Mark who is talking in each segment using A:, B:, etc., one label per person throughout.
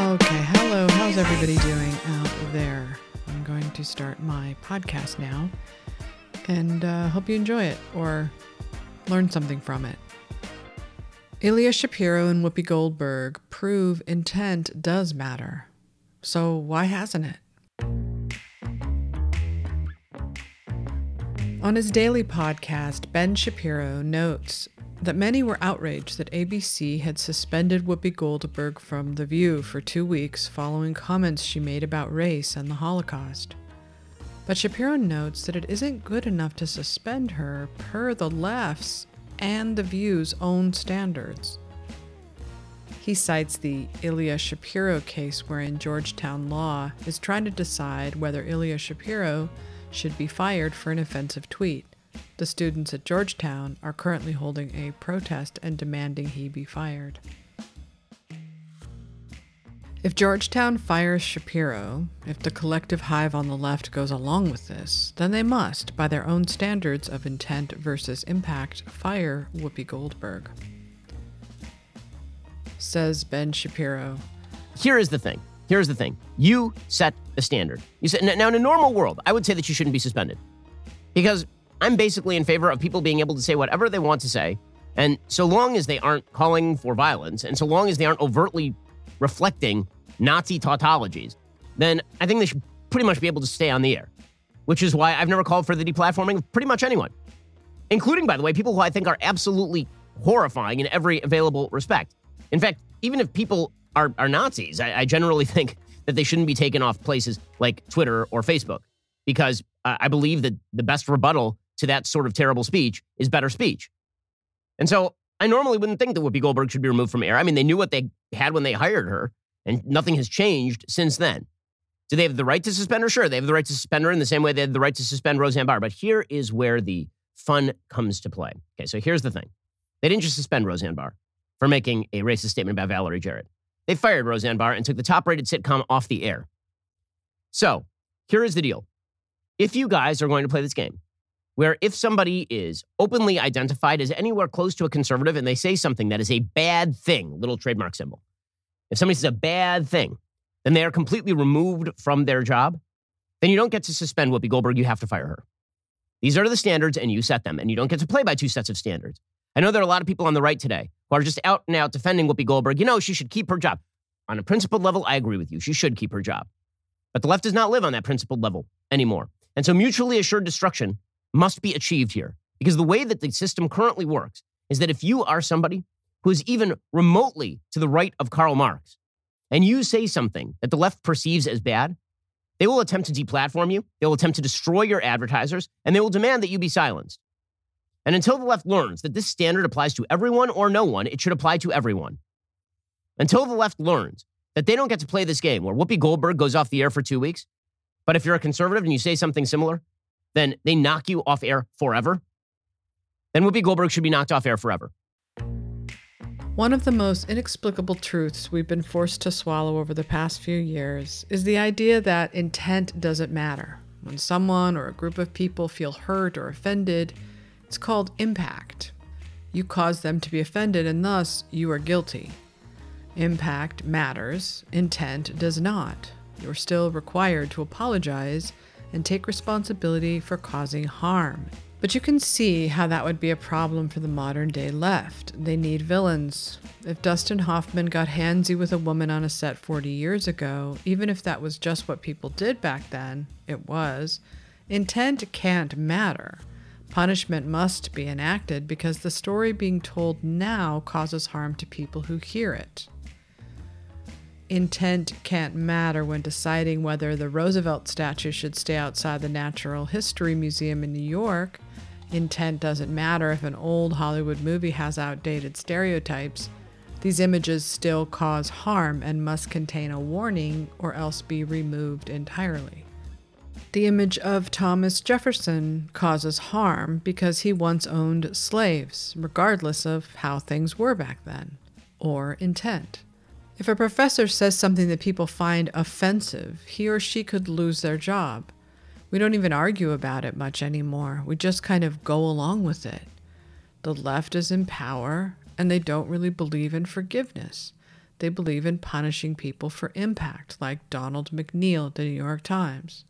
A: Okay, hello. How's everybody doing out there? I'm going to start my podcast now and uh, hope you enjoy it or learn something from it. Ilya Shapiro and Whoopi Goldberg prove intent does matter. So why hasn't it? On his daily podcast, Ben Shapiro notes that many were outraged that ABC had suspended Whoopi Goldberg from The View for two weeks following comments she made about race and the Holocaust. But Shapiro notes that it isn't good enough to suspend her per the left's and The View's own standards. He cites the Ilya Shapiro case wherein Georgetown Law is trying to decide whether Ilya Shapiro should be fired for an offensive tweet. The students at Georgetown are currently holding a protest and demanding he be fired. If Georgetown fires Shapiro, if the collective hive on the left goes along with this, then they must, by their own standards of intent versus impact, fire Whoopi Goldberg. Says Ben Shapiro.
B: Here is the thing. Here's the thing. You set the standard. You said now in a normal world, I would say that you shouldn't be suspended. Because I'm basically in favor of people being able to say whatever they want to say. And so long as they aren't calling for violence, and so long as they aren't overtly reflecting Nazi tautologies, then I think they should pretty much be able to stay on the air. Which is why I've never called for the deplatforming of pretty much anyone, including, by the way, people who I think are absolutely horrifying in every available respect. In fact, even if people are, are Nazis, I, I generally think that they shouldn't be taken off places like Twitter or Facebook because uh, I believe that the best rebuttal to that sort of terrible speech is better speech. And so I normally wouldn't think that Whoopi Goldberg should be removed from air. I mean, they knew what they had when they hired her, and nothing has changed since then. Do they have the right to suspend her? Sure, they have the right to suspend her in the same way they had the right to suspend Roseanne Barr. But here is where the fun comes to play. Okay, so here's the thing they didn't just suspend Roseanne Barr for making a racist statement about Valerie Jarrett, they fired Roseanne Barr and took the top rated sitcom off the air. So here is the deal if you guys are going to play this game, where if somebody is openly identified as anywhere close to a conservative and they say something that is a bad thing, little trademark symbol, if somebody says a bad thing, then they are completely removed from their job, then you don't get to suspend Whoopi Goldberg. You have to fire her. These are the standards, and you set them, and you don't get to play by two sets of standards. I know there are a lot of people on the right today who are just out and out defending Whoopi Goldberg. You know, she should keep her job. On a principled level, I agree with you. She should keep her job. But the left does not live on that principled level anymore. And so mutually assured destruction must be achieved here. Because the way that the system currently works is that if you are somebody who is even remotely to the right of Karl Marx, and you say something that the left perceives as bad, they will attempt to deplatform you, they will attempt to destroy your advertisers, and they will demand that you be silenced. And until the left learns that this standard applies to everyone or no one, it should apply to everyone. Until the left learns that they don't get to play this game where Whoopi Goldberg goes off the air for two weeks, but if you're a conservative and you say something similar, then they knock you off air forever. Then Whoopi Goldberg should be knocked off air forever.
A: One of the most inexplicable truths we've been forced to swallow over the past few years is the idea that intent doesn't matter. When someone or a group of people feel hurt or offended, it's called impact. You cause them to be offended, and thus you are guilty. Impact matters, intent does not. You're still required to apologize and take responsibility for causing harm. But you can see how that would be a problem for the modern day left. They need villains. If Dustin Hoffman got handsy with a woman on a set 40 years ago, even if that was just what people did back then, it was, intent can't matter. Punishment must be enacted because the story being told now causes harm to people who hear it intent can't matter when deciding whether the Roosevelt statue should stay outside the Natural History Museum in New York. Intent doesn't matter if an old Hollywood movie has outdated stereotypes. These images still cause harm and must contain a warning or else be removed entirely. The image of Thomas Jefferson causes harm because he once owned slaves, regardless of how things were back then, or intent. If a professor says something that people find offensive, he or she could lose their job. We don't even argue about it much anymore. We just kind of go along with it. The left is in power, and they don't really believe in forgiveness. They believe in punishing people for impact, like Donald McNeil the New York Times.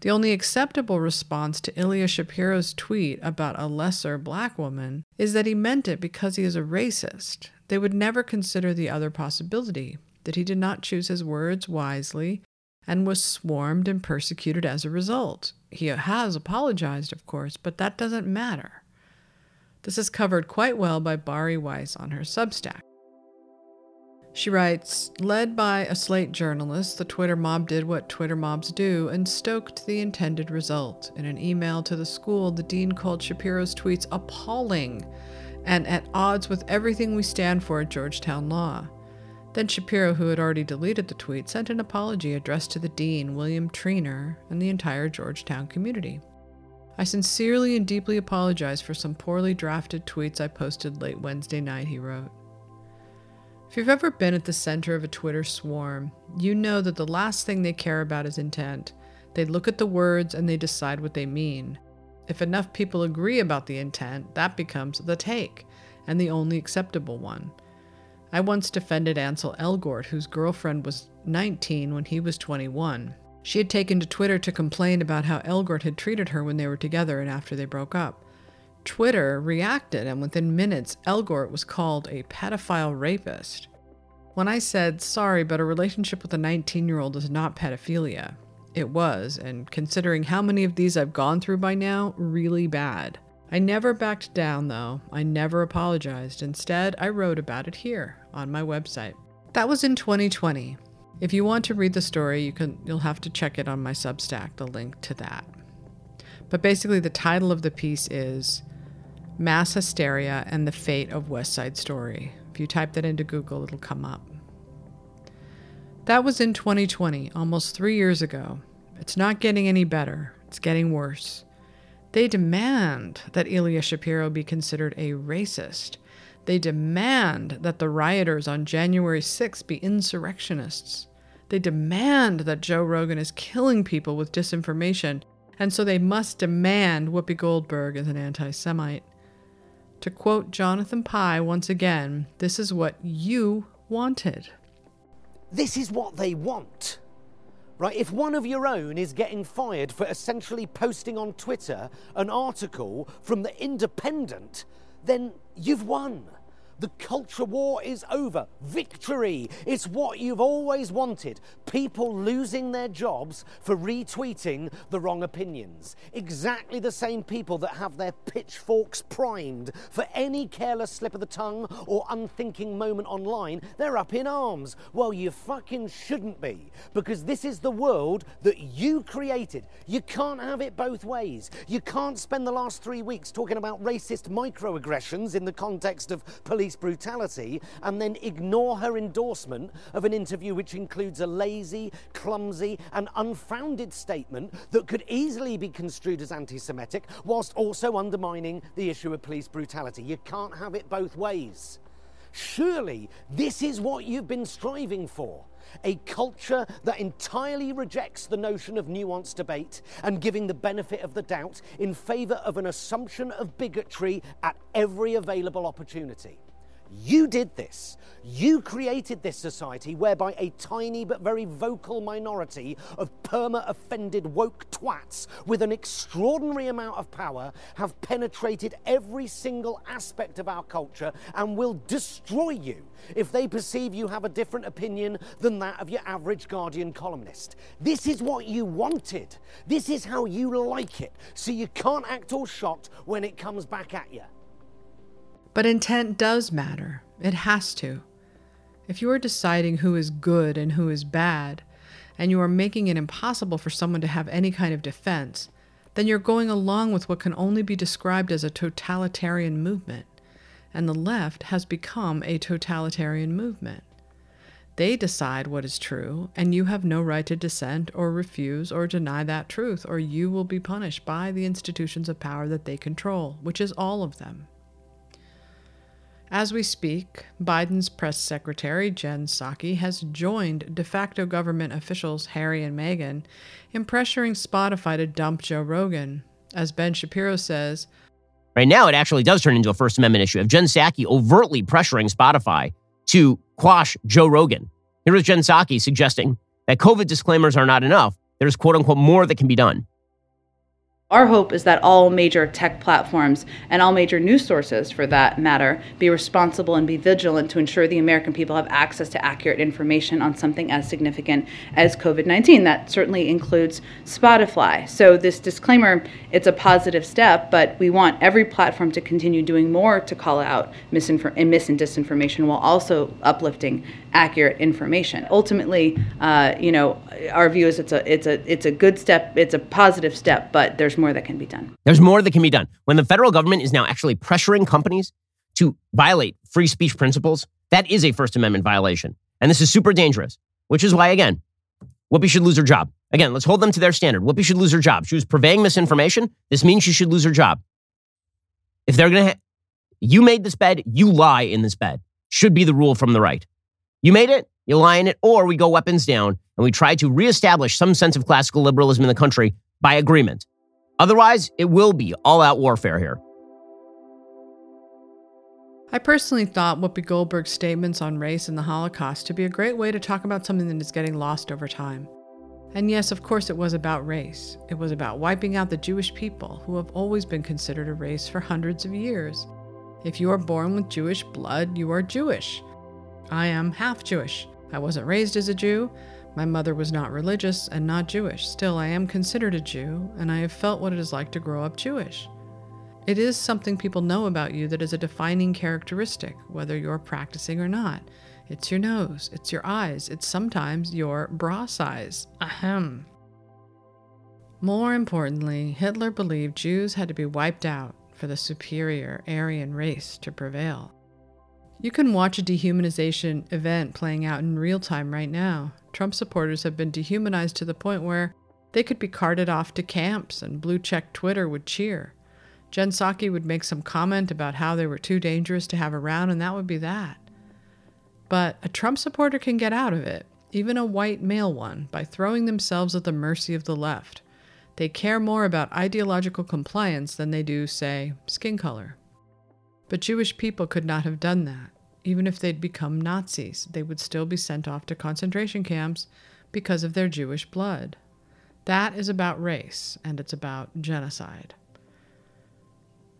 A: The only acceptable response to Ilya Shapiro's tweet about a lesser black woman is that he meant it because he is a racist. They would never consider the other possibility that he did not choose his words wisely and was swarmed and persecuted as a result. He has apologized, of course, but that doesn't matter. This is covered quite well by Bari Weiss on her Substack. She writes Led by a Slate journalist, the Twitter mob did what Twitter mobs do and stoked the intended result. In an email to the school, the dean called Shapiro's tweets appalling and at odds with everything we stand for at Georgetown Law. Then Shapiro, who had already deleted the tweet, sent an apology addressed to the dean, William Treanor, and the entire Georgetown community. I sincerely and deeply apologize for some poorly drafted tweets I posted late Wednesday night, he wrote. If you've ever been at the center of a Twitter swarm, you know that the last thing they care about is intent. They look at the words and they decide what they mean. If enough people agree about the intent, that becomes the take, and the only acceptable one. I once defended Ansel Elgort, whose girlfriend was 19 when he was 21. She had taken to Twitter to complain about how Elgort had treated her when they were together and after they broke up. Twitter reacted, and within minutes, Elgort was called a pedophile rapist. When I said, sorry, but a relationship with a 19 year old is not pedophilia, it was, and considering how many of these I've gone through by now, really bad. I never backed down, though. I never apologized. Instead, I wrote about it here on my website. That was in 2020. If you want to read the story, you can you'll have to check it on my Substack, the link to that. But basically the title of the piece is Mass Hysteria and the Fate of West Side Story. If you type that into Google, it'll come up. That was in 2020, almost three years ago. It's not getting any better, it's getting worse. They demand that Ilya Shapiro be considered a racist. They demand that the rioters on January 6 be insurrectionists. They demand that Joe Rogan is killing people with disinformation, and so they must demand Whoopi Goldberg is an anti Semite. To quote Jonathan Pie once again, this is what you wanted.
C: This is what they want. Right? If one of your own is getting fired for essentially posting on Twitter an article from The Independent, then you've won. The culture war is over. Victory. It's what you've always wanted. People losing their jobs for retweeting the wrong opinions. Exactly the same people that have their pitchforks primed for any careless slip of the tongue or unthinking moment online, they're up in arms. Well, you fucking shouldn't be, because this is the world that you created. You can't have it both ways. You can't spend the last three weeks talking about racist microaggressions in the context of police police brutality and then ignore her endorsement of an interview which includes a lazy, clumsy, and unfounded statement that could easily be construed as anti Semitic, whilst also undermining the issue of police brutality. You can't have it both ways. Surely this is what you've been striving for. A culture that entirely rejects the notion of nuanced debate and giving the benefit of the doubt in favour of an assumption of bigotry at every available opportunity. You did this. You created this society whereby a tiny but very vocal minority of perma offended woke twats with an extraordinary amount of power have penetrated every single aspect of our culture and will destroy you if they perceive you have a different opinion than that of your average Guardian columnist. This is what you wanted. This is how you like it. So you can't act all shocked when it comes back at you.
A: But intent does matter. It has to. If you are deciding who is good and who is bad, and you are making it impossible for someone to have any kind of defense, then you're going along with what can only be described as a totalitarian movement. And the left has become a totalitarian movement. They decide what is true, and you have no right to dissent or refuse or deny that truth, or you will be punished by the institutions of power that they control, which is all of them. As we speak, Biden's press secretary, Jen Psaki, has joined de facto government officials Harry and Meghan in pressuring Spotify to dump Joe Rogan. As Ben Shapiro says,
B: Right now, it actually does turn into a First Amendment issue. If Jen Psaki overtly pressuring Spotify to quash Joe Rogan. Here was Jen Psaki suggesting that COVID disclaimers are not enough. There's quote unquote more that can be done.
D: Our hope is that all major tech platforms and all major news sources, for that matter, be responsible and be vigilant to ensure the American people have access to accurate information on something as significant as COVID 19. That certainly includes Spotify. So, this disclaimer, it's a positive step, but we want every platform to continue doing more to call out misinfor- mis and disinformation while also uplifting accurate information. Ultimately, uh, you know, our view is it's a it's a it's a good step, it's a positive step, but there's more that can be done.
B: There's more that can be done. When the federal government is now actually pressuring companies to violate free speech principles, that is a First Amendment violation. And this is super dangerous, which is why, again, Whoopi should lose her job. Again, let's hold them to their standard. Whoopi should lose her job. She was purveying misinformation. This means she should lose her job. If they're to, ha- you made this bed, you lie in this bed, should be the rule from the right. You made it, you lie in it, or we go weapons down and we try to reestablish some sense of classical liberalism in the country by agreement. Otherwise, it will be all out warfare here.
A: I personally thought Whoopi Goldberg's statements on race and the Holocaust to be a great way to talk about something that is getting lost over time. And yes, of course, it was about race. It was about wiping out the Jewish people, who have always been considered a race for hundreds of years. If you are born with Jewish blood, you are Jewish. I am half Jewish. I wasn't raised as a Jew. My mother was not religious and not Jewish. Still, I am considered a Jew, and I have felt what it is like to grow up Jewish. It is something people know about you that is a defining characteristic, whether you're practicing or not. It's your nose, it's your eyes, it's sometimes your bra size. Ahem. More importantly, Hitler believed Jews had to be wiped out for the superior Aryan race to prevail. You can watch a dehumanization event playing out in real time right now. Trump supporters have been dehumanized to the point where they could be carted off to camps and blue check Twitter would cheer. Jen Psaki would make some comment about how they were too dangerous to have around, and that would be that. But a Trump supporter can get out of it, even a white male one, by throwing themselves at the mercy of the left. They care more about ideological compliance than they do, say, skin color. But Jewish people could not have done that. Even if they'd become Nazis, they would still be sent off to concentration camps because of their Jewish blood. That is about race, and it's about genocide.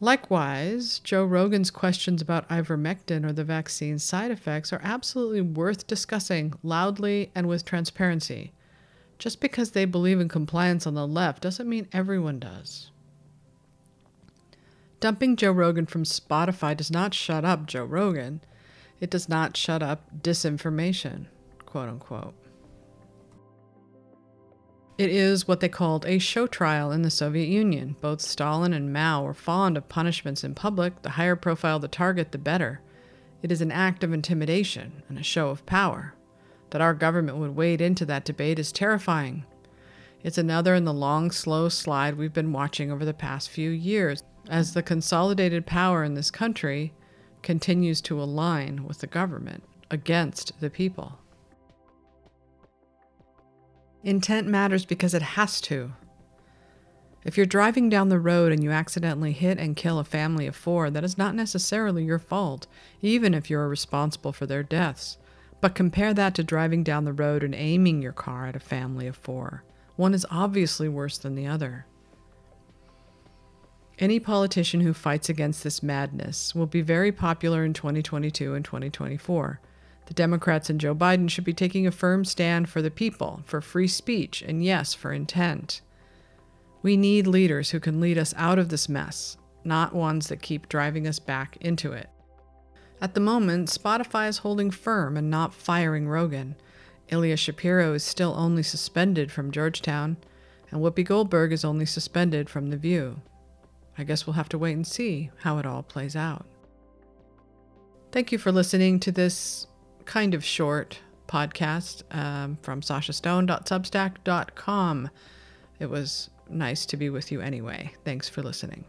A: Likewise, Joe Rogan's questions about ivermectin or the vaccine's side effects are absolutely worth discussing loudly and with transparency. Just because they believe in compliance on the left doesn't mean everyone does. Dumping Joe Rogan from Spotify does not shut up Joe Rogan. It does not shut up disinformation, quote unquote. It is what they called a show trial in the Soviet Union. Both Stalin and Mao were fond of punishments in public. The higher profile the target, the better. It is an act of intimidation and a show of power. That our government would wade into that debate is terrifying. It's another in the long, slow slide we've been watching over the past few years as the consolidated power in this country continues to align with the government against the people. Intent matters because it has to. If you're driving down the road and you accidentally hit and kill a family of four, that is not necessarily your fault, even if you're responsible for their deaths. But compare that to driving down the road and aiming your car at a family of four. One is obviously worse than the other. Any politician who fights against this madness will be very popular in 2022 and 2024. The Democrats and Joe Biden should be taking a firm stand for the people, for free speech, and yes, for intent. We need leaders who can lead us out of this mess, not ones that keep driving us back into it. At the moment, Spotify is holding firm and not firing Rogan. Ilya Shapiro is still only suspended from Georgetown, and Whoopi Goldberg is only suspended from The View. I guess we'll have to wait and see how it all plays out. Thank you for listening to this kind of short podcast um, from sashastone.substack.com. It was nice to be with you anyway. Thanks for listening.